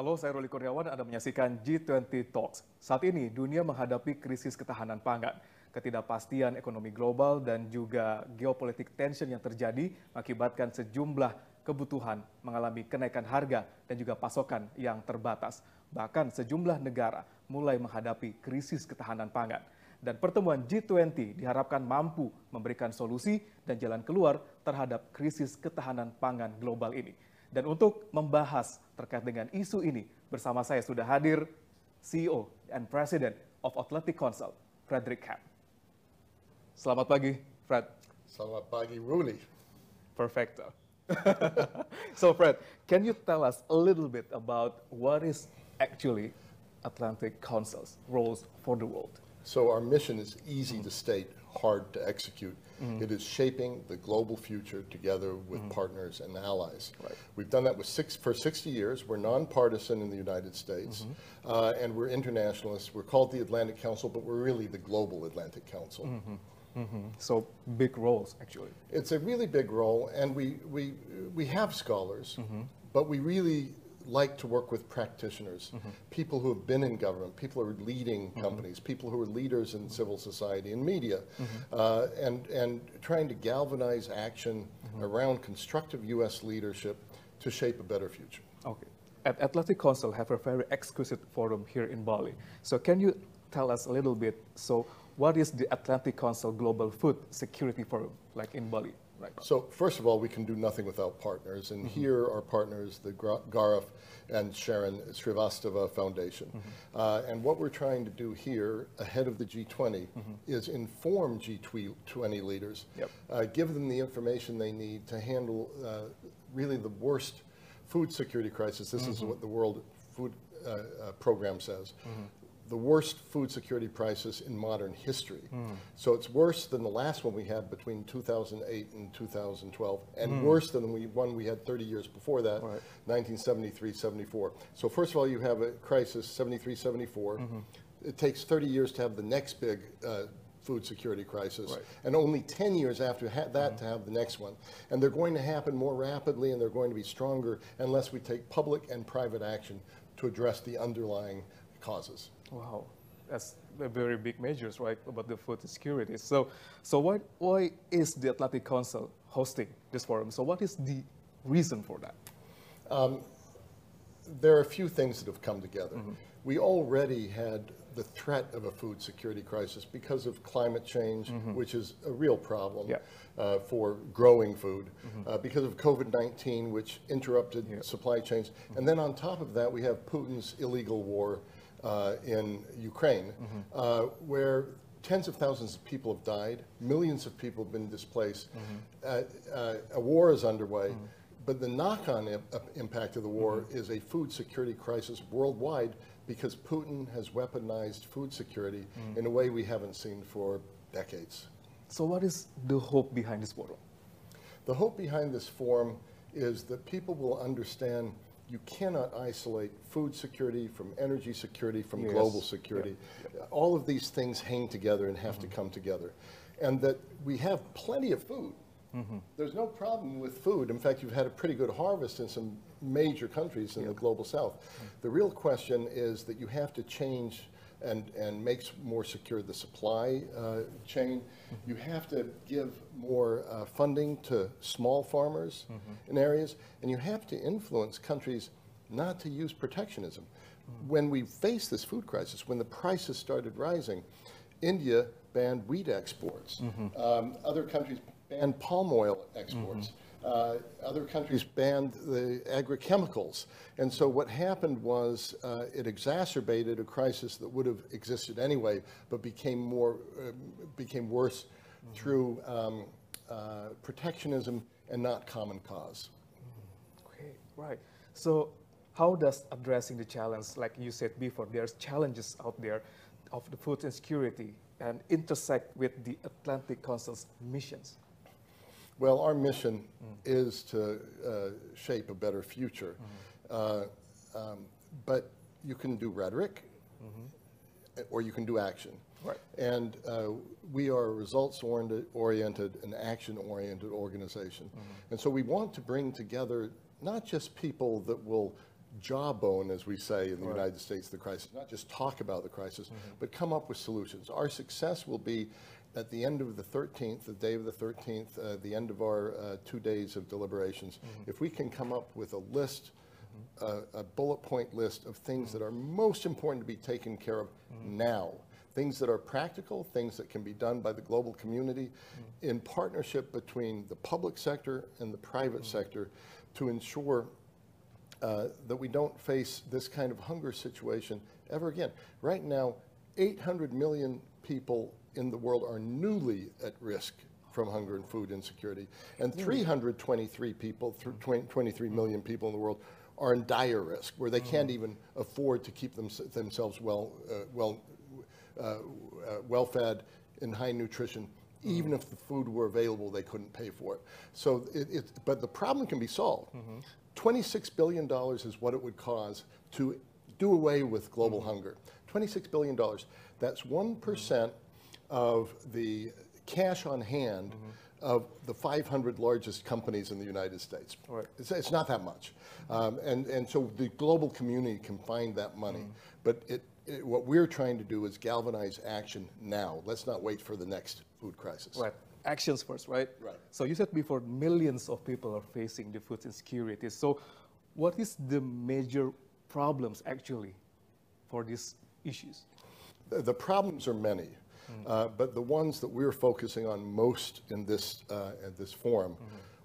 Halo, saya Roli Kurniawan, Anda menyaksikan G20 Talks. Saat ini, dunia menghadapi krisis ketahanan pangan. Ketidakpastian ekonomi global dan juga geopolitik tension yang terjadi mengakibatkan sejumlah kebutuhan mengalami kenaikan harga dan juga pasokan yang terbatas. Bahkan sejumlah negara mulai menghadapi krisis ketahanan pangan. Dan pertemuan G20 diharapkan mampu memberikan solusi dan jalan keluar terhadap krisis ketahanan pangan global ini. Dan untuk membahas terkait dengan isu ini, bersama saya sudah hadir CEO and President of Athletic Council, Frederick Camp. Selamat pagi, Fred. Selamat pagi, Ruli. Perfecto. so, Fred, can you tell us a little bit about what is actually Atlantic Council's roles for the world? So our mission is easy to state, hard to execute. Mm-hmm. It is shaping the global future together with mm-hmm. partners and allies. Right. We've done that with six, for 60 years. We're nonpartisan in the United States, mm-hmm. uh, and we're internationalists. We're called the Atlantic Council, but we're really the global Atlantic Council. So, big roles, actually. It's a really big role, and we, we, we have scholars, but we really like to work with practitioners, mm-hmm. people who have been in government, people who are leading mm-hmm. companies, people who are leaders in civil society and media, mm-hmm. uh, and, and trying to galvanize action around constructive U.S. leadership to shape a better future. Okay. At Atlantic Council have a very exquisite forum here in Bali. So can you tell us a little bit, so what is the Atlantic Council Global Food Security Forum like in Bali right? So first of all, we can do nothing without partners, and here are partners, the Gaurav and Sharon Srivastava Foundation. Uh, and what we're trying to do here, ahead of the G20, is inform G20 leaders, Yep. uh, give them the information they need to handle uh, really the worst food security crisis. This is what the World Food uh, uh, Program says. The worst food security crisis in modern history. Hmm. So it's worse than the last one we had between 2008 and 2012, and hmm. worse than the one we had 30 years before that, Right. 1973 74. So, first of all, you have a crisis 73 74. Mm-hmm. It takes 30 years to have the next big uh, food security crisis, Right. and only 10 years after ha- that mm-hmm. to have the next one. And they're going to happen more rapidly and they're going to be stronger unless we take public and private action to address the underlying causes. Wow, that's a very big measures, right, about the food security. So, so why, why is the Atlantic Council hosting this forum? So what is the reason for that? Um, there are a few things that have come together. Mm-hmm. We already had the threat of a food security crisis because of climate change, mm-hmm. which is a real problem Yeah. uh, for growing food, uh, mm-hmm. because of COVID 19, which interrupted Yeah. supply chains. And then on top of that, we have Putin's illegal war uh, in Ukraine, uh, where tens of thousands of people have died, millions of people have been displaced. Uh, uh, a war is underway. But the knock-on im- uh, impact of the war is a food security crisis worldwide because Putin has weaponized food security in a way we haven't seen for decades. So what is the hope behind this forum? The hope behind this forum is that people will understand you cannot isolate food security from energy security from Yes. global security. All of these things hang together and have to mm-hmm. come together. And that we have plenty of food. Mm-hmm. There's no problem with food. In fact, you've had a pretty good harvest in some major countries in the global south. Mm-hmm. The real question is that you have to change and, and make s- more secure the supply uh, chain. You have to give more uh, funding to small farmers in areas, and you have to influence countries not to use protectionism. When we faced this food crisis, when the prices started rising, India banned wheat exports. Um, other countries banned palm oil exports. Uh, other countries banned the agrochemicals. And so what happened was uh, it exacerbated a crisis that would have existed anyway, but became more uh, became worse through um, uh, protectionism and not common cause. Okay, right. So how does addressing the challenge, like you said before, there's challenges out there of the food insecurity and intersect with the Atlantic Council's missions? Well, our mission is to uh, shape a better future. Uh, um, but you can do rhetoric or you can do action. Right. And uh, we are a results oriented, and action oriented organization. And so we want to bring together not just people that will jawbone, as we say in the United States, the crisis, not just talk about the crisis, but come up with solutions. Our success will be at the end of the 13th, the day of the 13th, uh, the end of our uh, two days of deliberations, if we can come up with a list, uh, a bullet point list of things that are most important to be taken care of now, things that are practical, things that can be done by the global community in partnership between the public sector and the private sector to ensure uh, that we don't face this kind of hunger situation ever again. Right now, 800 million people in the world are newly at risk from hunger and food insecurity, and 323 people, 23 million people in the world are in dire risk, where they can't even afford to keep them, themselves well, uh, well, uh, uh, well-fed in high nutrition. Even if the food were available, they couldn't pay for it. So, it, it, but the problem can be solved. $26 billion is what it would cost to do away with global hunger. $26 billion. That's 1% of the cash on hand of the 500 largest companies in the United States. Right. It's, it's not that much. Um, and, and so the global community can find that money. But it, it, what we're trying to do is galvanize action now. Let's not wait for the next food crisis. Right. Actions first, right? Right. So you said before millions of people are facing the food insecurity. So what is the major problems actually for these issues? The the problems are many, uh, but the ones that we're focusing on most in this, uh, in this forum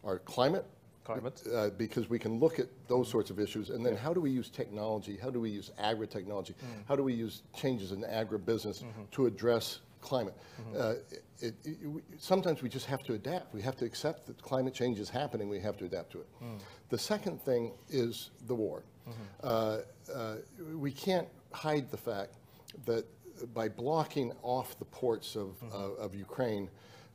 are climate. Climate. uh, because we can look at those sorts of issues, and then how do we use technology? How do we use agri-technology? How do we use changes in agribusiness to address climate? Uh, it, it, we- sometimes we just have to adapt. We have to accept that climate change is happening. We have to adapt to it. The second thing is the war. Uh, uh, we can't hide the fact that by blocking off the ports of, uh, of Ukraine,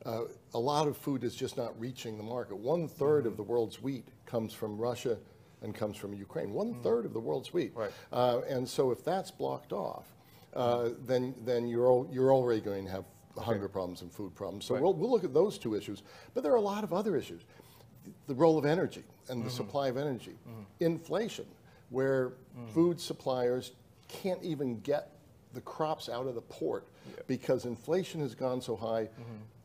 uh, a lot of food is just not reaching the market. One third of the world's wheat comes from Russia and comes from Ukraine. One third of the world's wheat. Right. Uh, and so if that's blocked off, uh, then, then you're, al- you're already going to have hunger problems and food problems. So Right. we'll, we'll look at those two issues. But there are a lot of other issues. The role of energy and the supply of energy. Inflation, where food suppliers can't even get the crops out of the port because inflation has gone so high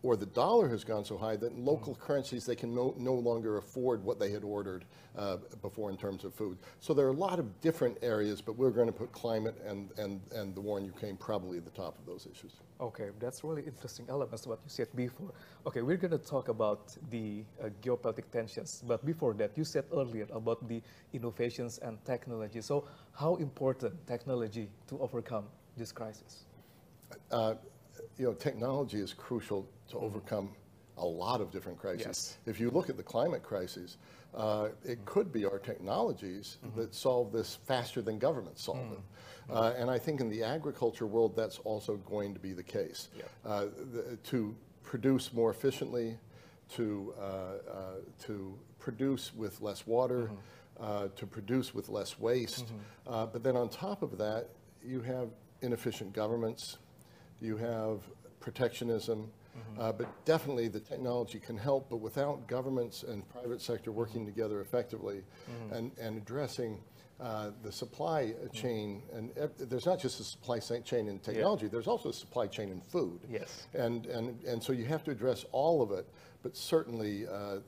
or the dollar has gone so high that in local currencies they can no, no longer afford what they had ordered uh, before in terms of food. So there are a lot of different areas, but we're going to put climate and, and, and the war in Ukraine probably at the top of those issues. Okay, that's really interesting elements of what you said before. Okay, we're going to talk about the uh, geopolitical tensions, but before that, you said earlier about the innovations and technology. So, how important technology to overcome this crisis? uh, you know, technology is crucial to overcome a lot of different crises. Yes. If you look at the climate crisis, uh, it could be our technologies that solve this faster than governments solve it. Uh, and I think in the agriculture world, that's also going to be the case. Yeah. Uh, the, to produce more efficiently, to, uh, uh, to produce with less water, uh, to produce with less waste. Uh, but then on top of that, you have inefficient governments, you have protectionism, uh, but definitely the technology can help, but without governments and private sector working together effectively and, and addressing uh, the supply chain, and ev- there's not just a supply chain in technology, there's also a supply chain in food. Yes. And, and, and so you have to address all of it, but certainly uh,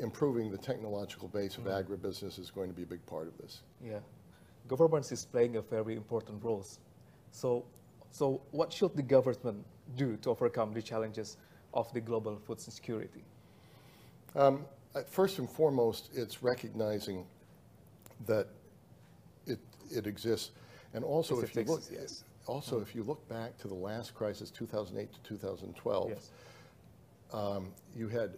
improving the technological base of agribusiness is going to be a big part of this. Yeah, government is playing a very important role. So, so what should the government do to overcome the challenges of the global food security? Um, uh, First and foremost, it's recognizing that it, it exists. And also, if it you look, yes. also, if you look back to the last crisis, 2008 to 2012, Yes. um, you had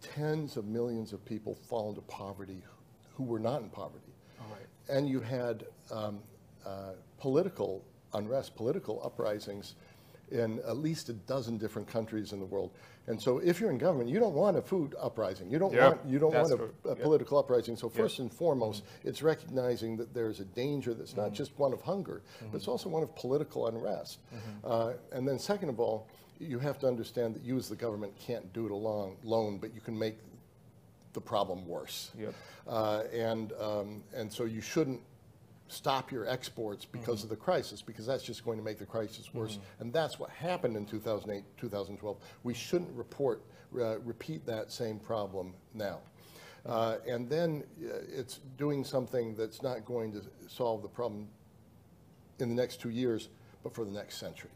tens of millions of people fall into poverty who were not in poverty. All right. And you had um, uh, political unrest, political uprisings in at least a dozen different countries in the world. And so if you're in government, you don't want a food uprising. You don't Yeah, want, you don't want a, a Yeah. political uprising. So first and foremost, it's recognizing that there's a danger that's not just one of hunger, but it's also one of political unrest. Uh, and then second of all, you have to understand that you as the government can't do it alone, alone but you can make the problem worse. Yep. Uh, and, um, and so you shouldn't stop your exports because of the crisis, because that's just going to make the crisis worse. And that's what happened in 2008, 2012. We shouldn't report, uh, repeat that same problem now. Uh, and then uh, it's doing something that's not going to solve the problem in the next two years, but for the next century.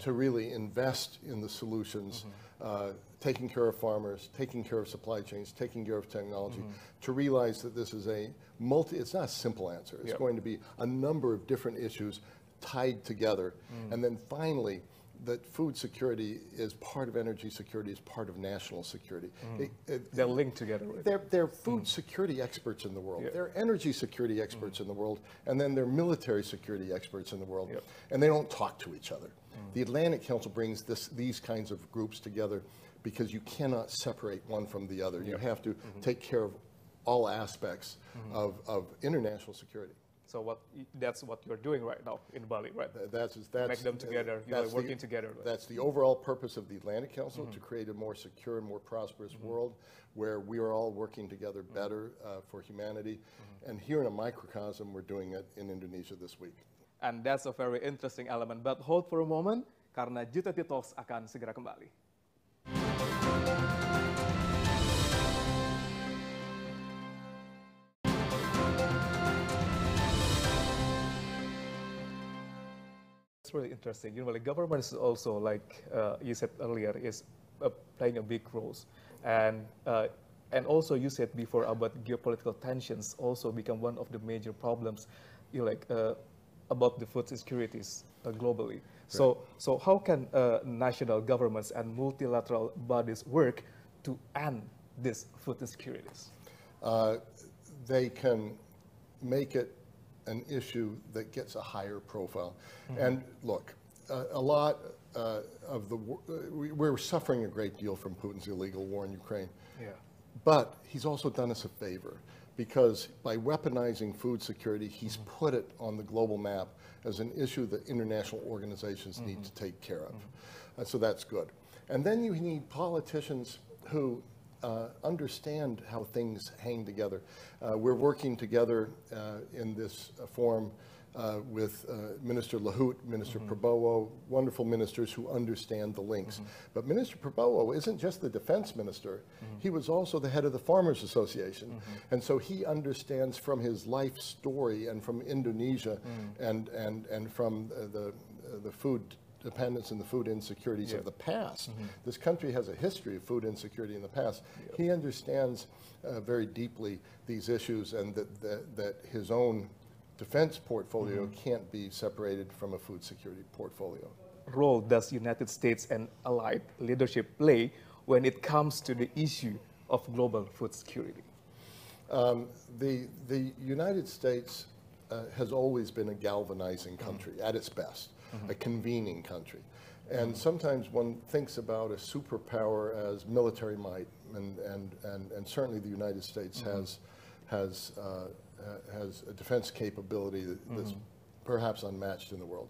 To really invest in the solutions, uh, taking care of farmers, taking care of supply chains, taking care of technology, to realize that this is a multi, it's not a simple answer. It's Yep. going to be a number of different issues tied together. And then finally, that food security is part of energy security, is part of national security. Mm. It- it- They're linked together. They're, they're mm. food security experts in the world. Yeah. They're energy security experts mm. in the world. And then they're military security experts in the world. Yep. And they don't talk to each other. The Atlantic Council brings this, these kinds of groups together because you cannot separate one from the other. You have to take care of all aspects of, of international security. So what that's what you're doing right now in Bali, right? Th- That's, that's. Make them together, you know, that's the- working together. Mm-hmm. That's the overall purpose of the Atlantic Council, to create a more secure and more prosperous world where we are all working together Mm-hmm. better uh, for humanity. And here in a microcosm, we're doing it in Indonesia this week. And that's a very interesting element. But hold for a moment, karena G20 Talks akan segera kembali. Really interesting. You know, like government is also like uh, you said earlier is uh, playing a big role, and uh, and also you said before about geopolitical tensions also become one of the major problems, you know, like uh, about the food insecurities uh, globally. So so how can uh, national governments and multilateral bodies work to end these food insecurities? Uh, They can make it an issue that gets a higher profile. And look, uh, a lot uh, of the, uh, we- we're suffering a great deal from Putin's illegal war in Ukraine. Yeah. But he's also done us a favor because by weaponizing food security, he's put it on the global map as an issue that international organizations need to take care of. Uh, so that's good. And then you need politicians who uh, understand how things hang together. Uh, we're working together uh, in this uh, forum uh, with uh, Minister Luhut, Minister Prabowo, wonderful ministers who understand the links. But Minister Prabowo isn't just the defense minister, he was also the head of the Farmers Association. And so he understands from his life story and from Indonesia and, and, and from the, the food dependence and the food insecurities of the past. This country has a history of food insecurity in the past. He understands uh, very deeply these issues and that, that, that his own defense portfolio can't be separated from a food security portfolio. role does the United States and allied leadership play when it comes to the issue of global food security? Um, the, the United States uh, has always been a galvanizing country at its best, a convening country. And sometimes one thinks about a superpower as military might, and, and, and, and certainly the United States has, has, uh, has a defense capability that- that's perhaps unmatched in the world.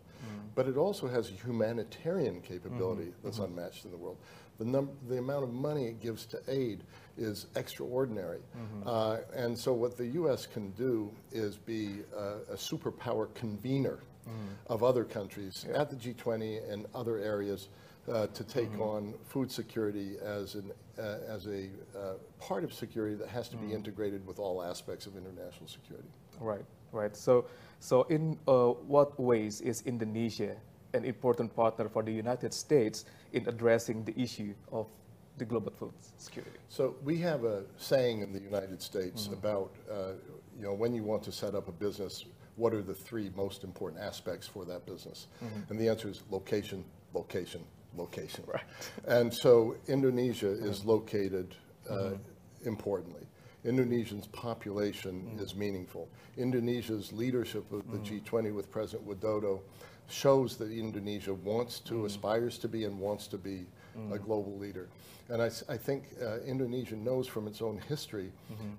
But it also has a humanitarian capability that's unmatched in the world. The, num- the amount of money it gives to aid is extraordinary. Uh, and so, what the U.S. can do is be uh, a superpower convener of other countries at the G20 and other areas uh, to take on food security as, an, uh, as a uh, part of security that has to be integrated with all aspects of international security. Right, right. So, so in uh, what ways is Indonesia an important partner for the United States in addressing the issue of the global food security? So we have a saying in the United States about, uh, you know, when you want to set up a business, what are the three most important aspects for that business? Mm-hmm. And the answer is location, location, location. Right. And so Indonesia is located uh, mm-hmm. importantly. Indonesia's population mm. is meaningful. Indonesia's leadership of the mm. G20 with President Widodo shows that Indonesia wants to, mm. aspires to be, and wants to be a global leader. And I think uh, Indonesia knows from its own history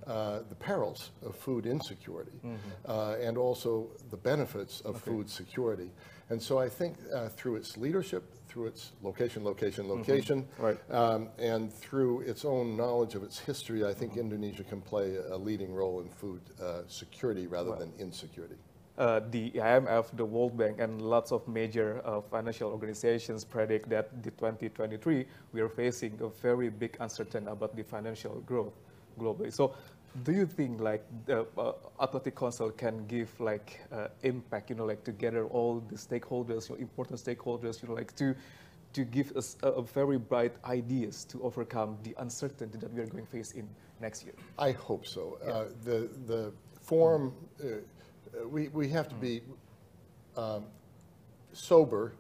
uh, the perils of food insecurity uh, and also the benefits of food security. And so I think uh, through its leadership, through its location, location, location, Right. um, and through its own knowledge of its history, I think Indonesia can play a leading role in food uh, security rather than insecurity. Uh, the IMF, the World Bank, and lots of major uh, financial organizations predict that the 2023 we are facing a very big uncertainty about the financial growth globally. So, do you think like the uh, Atlantic Council can give like uh, impact, you know, like together all the stakeholders, you know, important stakeholders, you know, like to to give us a, a very bright ideas to overcome the uncertainty that we are going to face in next year? I hope so. Uh, the the forum, uh, uh, we we have to be um, sober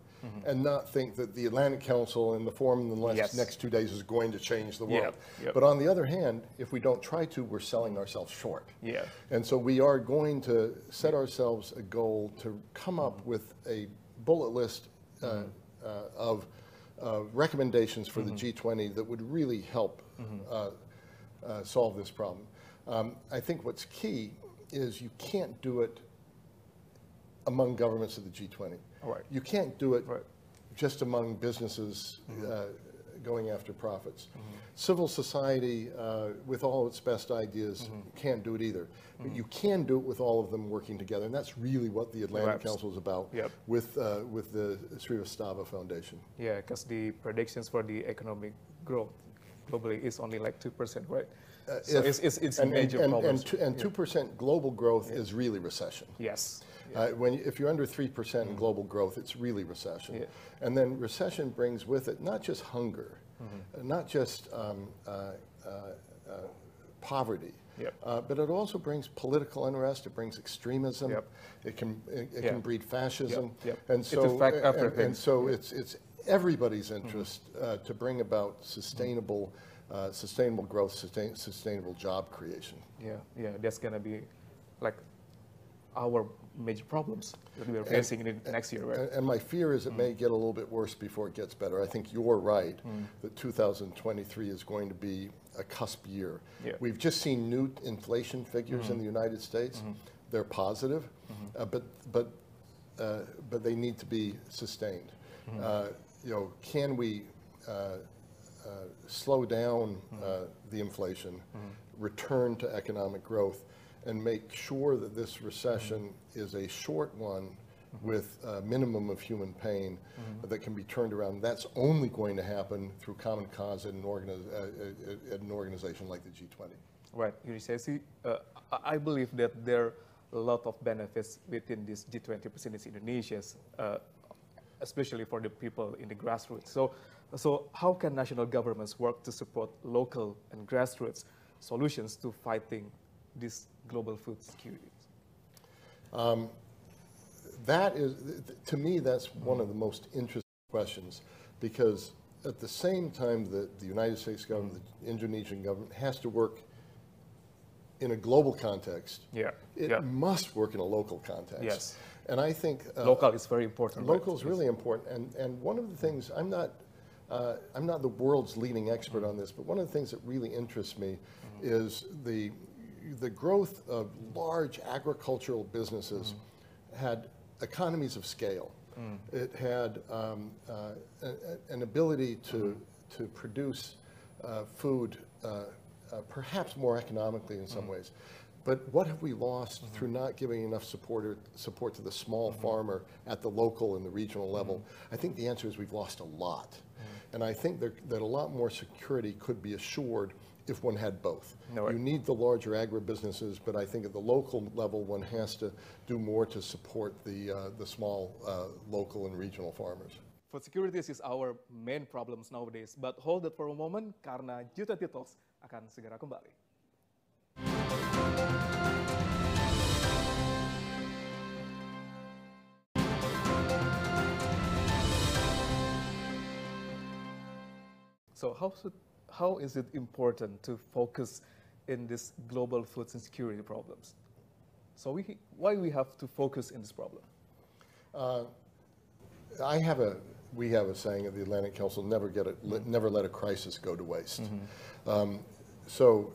and not think that the Atlantic Council and the forum in the next, Yes. next two days is going to change the world. yep. But on the other hand, if we don't try to, we're selling ourselves short. Yeah. And so we are going to set ourselves a goal to come up with a bullet list uh, uh, of uh, recommendations for the G20 that would really help uh, uh, solve this problem. Um, I think what's key is you can't do it among governments of the G20. Right. You can't do it Right. just among businesses uh, going after profits. Civil society, uh, with all its best ideas, can't do it either. But you can do it with all of them working together, and that's really what the Atlantic Right. Council is about Yep. with, uh, with the Srivastava Foundation. Yeah, because the predictions for the economic growth globally is only like 2%, right? So If- it's, it's, it's a and- major and, problem. And, two- and 2% global growth is really recession. yes. Uh, when, if you're under 3% in global growth, it's really recession. Yeah. And then recession brings with it not just hunger, Mm-hmm. uh, not just um, uh, uh, uh, poverty, Yep. uh, but it also brings political unrest, it brings extremism, Yep. it can, it, it Yeah. can breed fascism. yep. And so, and-. And so it's, it's everybody's Mm-hmm. interest uh, to bring about sustainable, uh, sustainable growth, sustain, sustainable job creation. Yeah, yeah, that's gonna be like our major problems that we are facing in the next year, right? And, and my fear is it may get a little bit worse before it gets better. I think you're right that 2023 is going to be a cusp year. Yeah. We've just seen new inflation figures in the United States. They're positive, uh, but but uh, but they need to be sustained. Uh, you know, can we uh, slow down uh, the inflation, return to economic growth, and make sure that this recession is a short one with a minimum of human pain that can be turned around. That's only going to happen through common cause at an, uh, uh, an organization like the G20. Right, Yurisesi, uh, I believe that there are a lot of benefits within this G20 presidency in Indonesia, uh, especially for the people in the grassroots. So, so how can national governments work to support local and grassroots solutions to fighting this global food security? That is, to me, that's one of the most interesting questions because at the same time that the United States government, the Indonesian government has to work in a global context, Yeah, it yeah. must work in a local context. Yes. And I think uh, Local is very important. right? Local is really important, and, and one of the things, I'm not, uh, I'm not the world's leading expert on this, but one of the things that really interests me is the, the growth of large agricultural businesses had economies of scale. It had um, uh, an ability to, to produce uh, food uh, uh, perhaps more economically in some ways. But what have we lost through not giving enough support, or, support to the small farmer at the local and the regional level? I think the answer is we've lost a lot. And I think that, that a lot more security could be assured if one had both. No, right. You need the larger agribusinesses, but I think at the local level, one has to do more to support the, uh, the small uh, local and regional farmers. Food security is our main problems nowadays. But hold it for a moment karena G20 akan segera kembali. So how, should, how is it important to focus in this global food insecurity problems? So we, why we have to focus in this problem? Uh, I have a, we have a saying at the Atlantic Council, never get a, mm-hmm. let- never let a crisis go to waste. Mm-hmm. Um, so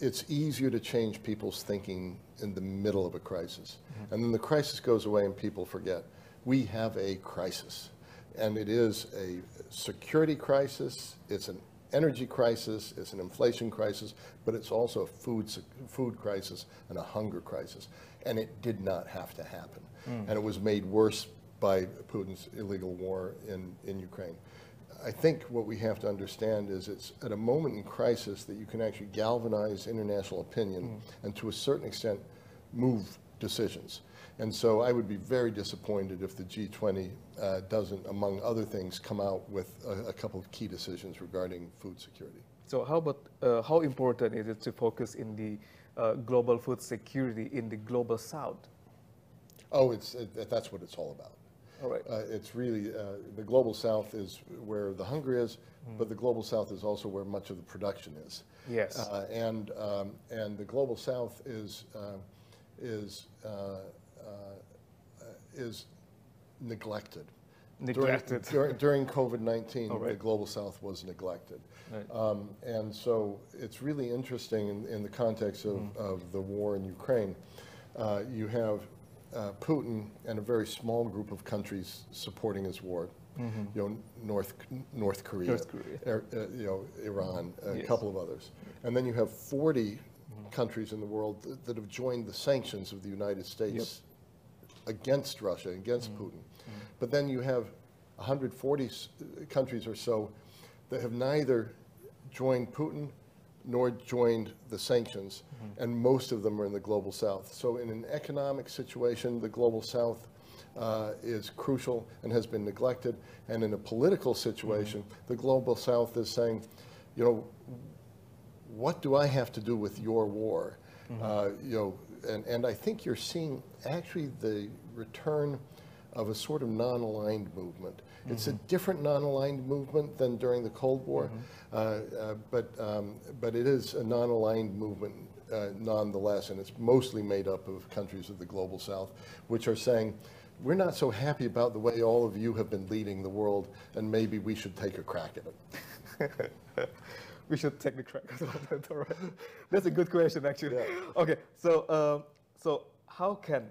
it's easier to change people's thinking in the middle of a crisis. Mm-hmm. And then the crisis goes away and people forget. We have a crisis. And it is a security crisis, it's an energy crisis, it's an inflation crisis, but it's also a food, food crisis and a hunger crisis. And it did not have to happen. Hmm. And it was made worse by Putin's illegal war in, in Ukraine. I think what we have to understand is it's at a moment in crisis that you can actually galvanize international opinion hmm. and to a certain extent move decisions. And so I would be very disappointed if the G20 uh, doesn't, among other things, come out with a, a couple of key decisions regarding food security. So how about uh, how important is it to focus in the uh, global food security in the global south? Oh, it's, it, that's what it's all about. All right. Uh, it's really, uh, the global south is where the hunger is, but the global south is also where much of the production is. Yes. Uh, and, um, and the global south is, uh, is, uh, is neglected. Neglected. During, during COVID-19, All the global south was neglected. Right. Um, And so it's really interesting in, in the context of, Mm-hmm. of the war in Ukraine. Uh, You have uh, Putin and a very small group of countries supporting his war. You know, North, North Korea. Mm-hmm. North Korea. Er- uh, You know, Iran, a Yes. couple of others. And then you have 40 countries in the world that- that have joined the sanctions of the United States against Russia, against mm. Putin. Mm. But then you have 140 s- countries or so that have neither joined Putin nor joined the sanctions, mm-hmm. and most of them are in the global south. So in an economic situation, the global south uh, is crucial and has been neglected. And in a political situation, mm-hmm. the global south is saying, you know, what do I have to do with your war? Mm-hmm. Uh, you know, and, and I think you're seeing actually the return of a sort of non-aligned movement. It's a different non-aligned movement than during the Cold War, uh, uh, but um, but it is a non-aligned movement uh, nonetheless, and it's mostly made up of countries of the global South, which are saying. We're not so happy about the way all of you have been leading the world, and maybe we should take a crack at it. we should take the. All right. That's a good question, actually. Yeah. Okay, so um, so how can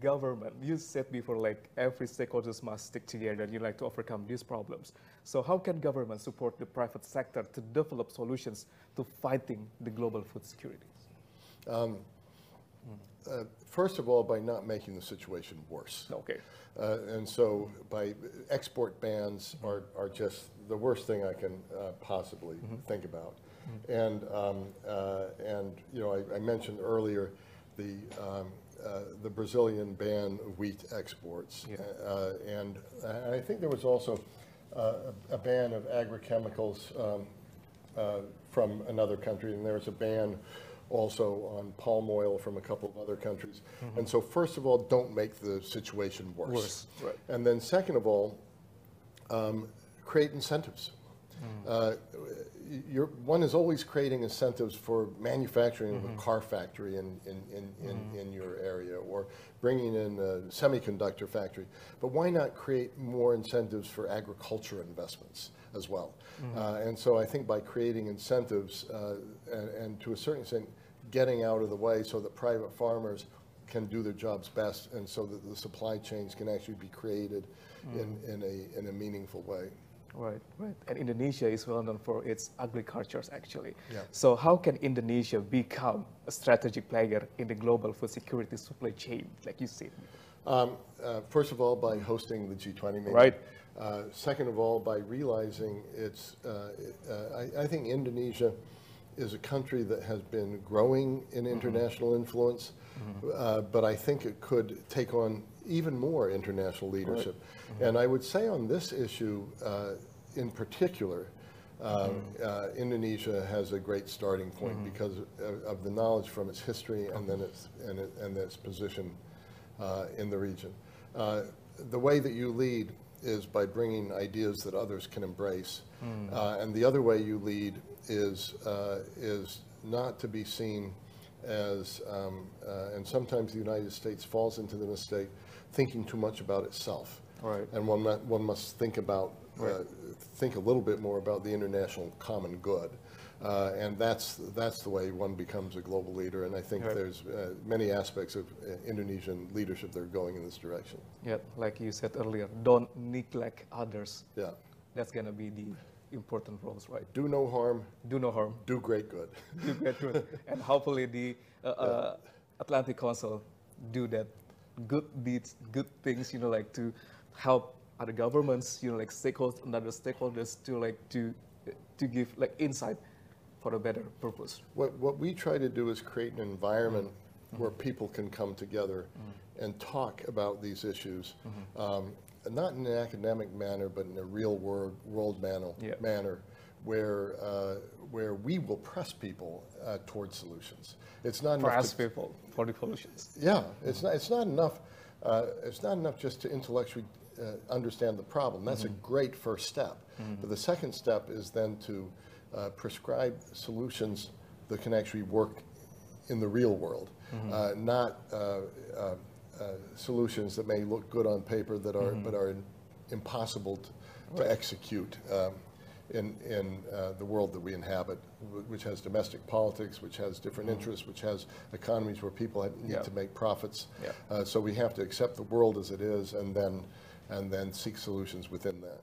government? You said before, like every stakeholders must stick together. and You like to overcome these problems. So how can government support the private sector to develop solutions to fighting the global food security? Uh, First of all, by not making the situation worse. Okay. Uh, And so by, export bans are, are just the worst thing I can uh, possibly think about. And, um, uh, and, you know, I, I mentioned earlier the, um, uh, the Brazilian ban of wheat exports. Yeah. Uh, And I I think there was also uh, a ban of agrochemicals um, uh, from another country, and there was a ban also on palm oil from a couple of other countries. And so first of all, don't make the situation worse. Worse, right. And then second of all, um, create incentives. Uh, you're, one is always creating incentives for manufacturing of a car factory in, in, in, in, in your area or bringing in a semiconductor factory. But why not create more incentives for agriculture investments as well? Uh, and so I think by creating incentives uh, and, and to a certain extent getting out of the way so that private farmers can do their jobs best and so that the supply chains can actually be created in, in, a, in a meaningful way. Right, right. And Indonesia is well known for its agricultures, actually. Yeah. So how can Indonesia become a strategic player in the global food security supply chain, like you said? Um, uh, First of all, by hosting the G20 meeting. Right. Uh, Second of all, by realizing it's, uh, uh, I I think Indonesia is a country that has been growing in international influence, uh, but I think it could take on even more international leadership. And I would say on this issue uh, in particular, uh, uh, Indonesia has a great starting point because of- of the knowledge from its history and then its, and it- and its position uh, in the region. Uh, The way that you lead is by bringing ideas that others can embrace. Uh, And the other way you lead is, uh, is not to be seen as, um, uh, and sometimes the United States falls into the mistake, thinking too much about itself. Right. And one, one must think about, uh, think a little bit more about the international common good. Uh, and that's, that's the way one becomes a global leader. And I think Right. there's uh, many aspects of uh, Indonesian leadership that are going in this direction. Yeah, like you said earlier, don't neglect others. Yeah. That's gonna be the important roles, right? Do no harm, Do no harm, do great good. do great good, and hopefully the uh, uh, Atlantic Council do that good deeds, good things, you know, like to help other governments, you know, like stakeholders and other stakeholders to like to to give like insight for a better purpose. What, what we try to do is create an environment where people can come together and talk about these issues, um, not in an academic manner, but in a real world, world manner, Yeah. manner where, uh, where we will press people uh, towards solutions. It's not us to- people, for the solutions. yeah, it's not, it's not enough, uh, it's not enough just to intellectually uh, understand the problem. That's a great first step. But the second step is then to uh, prescribe solutions that can actually work in the real world, uh, not uh, uh, uh, solutions that may look good on paper that are, but are impossible to, to execute um, in, in uh, the world that we inhabit, which has domestic politics, which has different interests, which has economies where people need Yeah. to make profits. Yeah. Uh, so we have to accept the world as it is and then, and then seek solutions within that.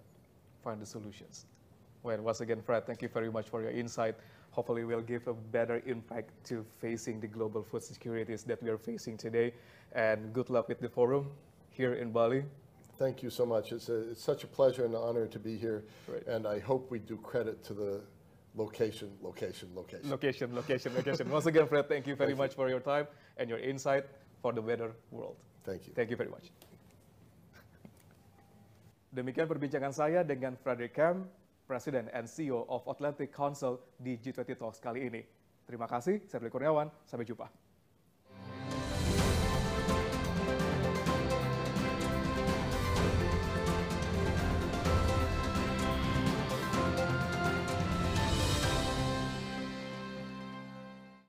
find the solutions. Well, once again, Fred, thank you very much for your insight. Hopefully, we'll give a better impact to facing the global food securities that we are facing today. And good luck with the forum here in Bali. Thank you so much. It's, a, it's such a pleasure and honor to be here. Great. And I hope we do credit to the location, location, location. Location, location, location. Once again, Fred, thank you very Thank you. much for your time and your insight for the better world. Thank you. Thank you very much. Demikian perbincangan saya dengan Frederick Kam, Presiden and CEO of Atlantic Council di G20 Talks kali ini. Terima kasih, saya Beli Kurniawan, sampai jumpa.